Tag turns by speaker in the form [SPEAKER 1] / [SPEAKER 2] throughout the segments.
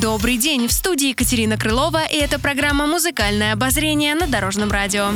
[SPEAKER 1] Добрый день! В студии Екатерина Крылова, и это программа «Музыкальное обозрение» на Дорожном радио.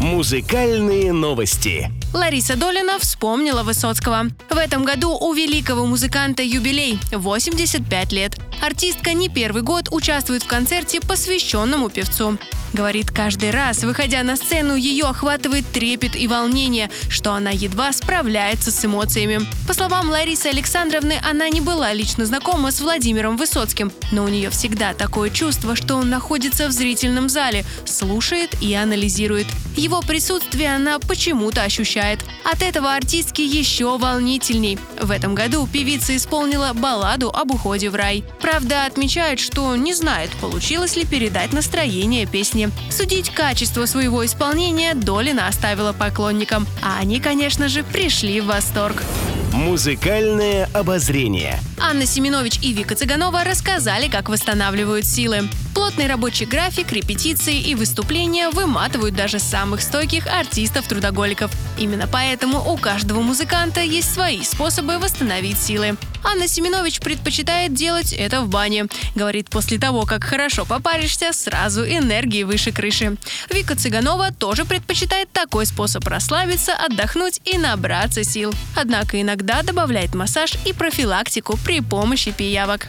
[SPEAKER 2] Музыкальные новости.
[SPEAKER 1] Лариса Долина вспомнила Высоцкого. В этом году у великого музыканта юбилей – 85 лет. Артистка не первый год участвует в концерте, посвященному певцу. Говорит, каждый раз, выходя на сцену, ее охватывает трепет и волнение, что она едва справляется с эмоциями. По словам Ларисы Александровны, она не была лично знакома с Владимиром Высоцким, но у нее всегда такое чувство, что он находится в зрительном зале, слушает и анализирует. Его присутствие она почему-то ощущает. От этого артистки еще волнительней. В этом году певица исполнила балладу об уходе в рай. Правда, отмечает, что не знает, получилось ли передать настроение песни. Судить качество своего исполнения Долина оставила поклонникам, а они, конечно же, пришли в восторг.
[SPEAKER 2] Музыкальное обозрение.
[SPEAKER 1] Анна Семенович и Вика Цыганова рассказали, как восстанавливают силы. Плотный рабочий график, репетиции и выступления выматывают даже самых стойких артистов-трудоголиков. Именно поэтому у каждого музыканта есть свои способы восстановить силы. Анна Семенович предпочитает делать это в бане. Говорит, после того, как хорошо попаришься, сразу энергии выше крыши. Вика Цыганова тоже предпочитает такой способ расслабиться, отдохнуть и набраться сил. Однако иногда добавляет массаж и профилактику при помощи пиявок.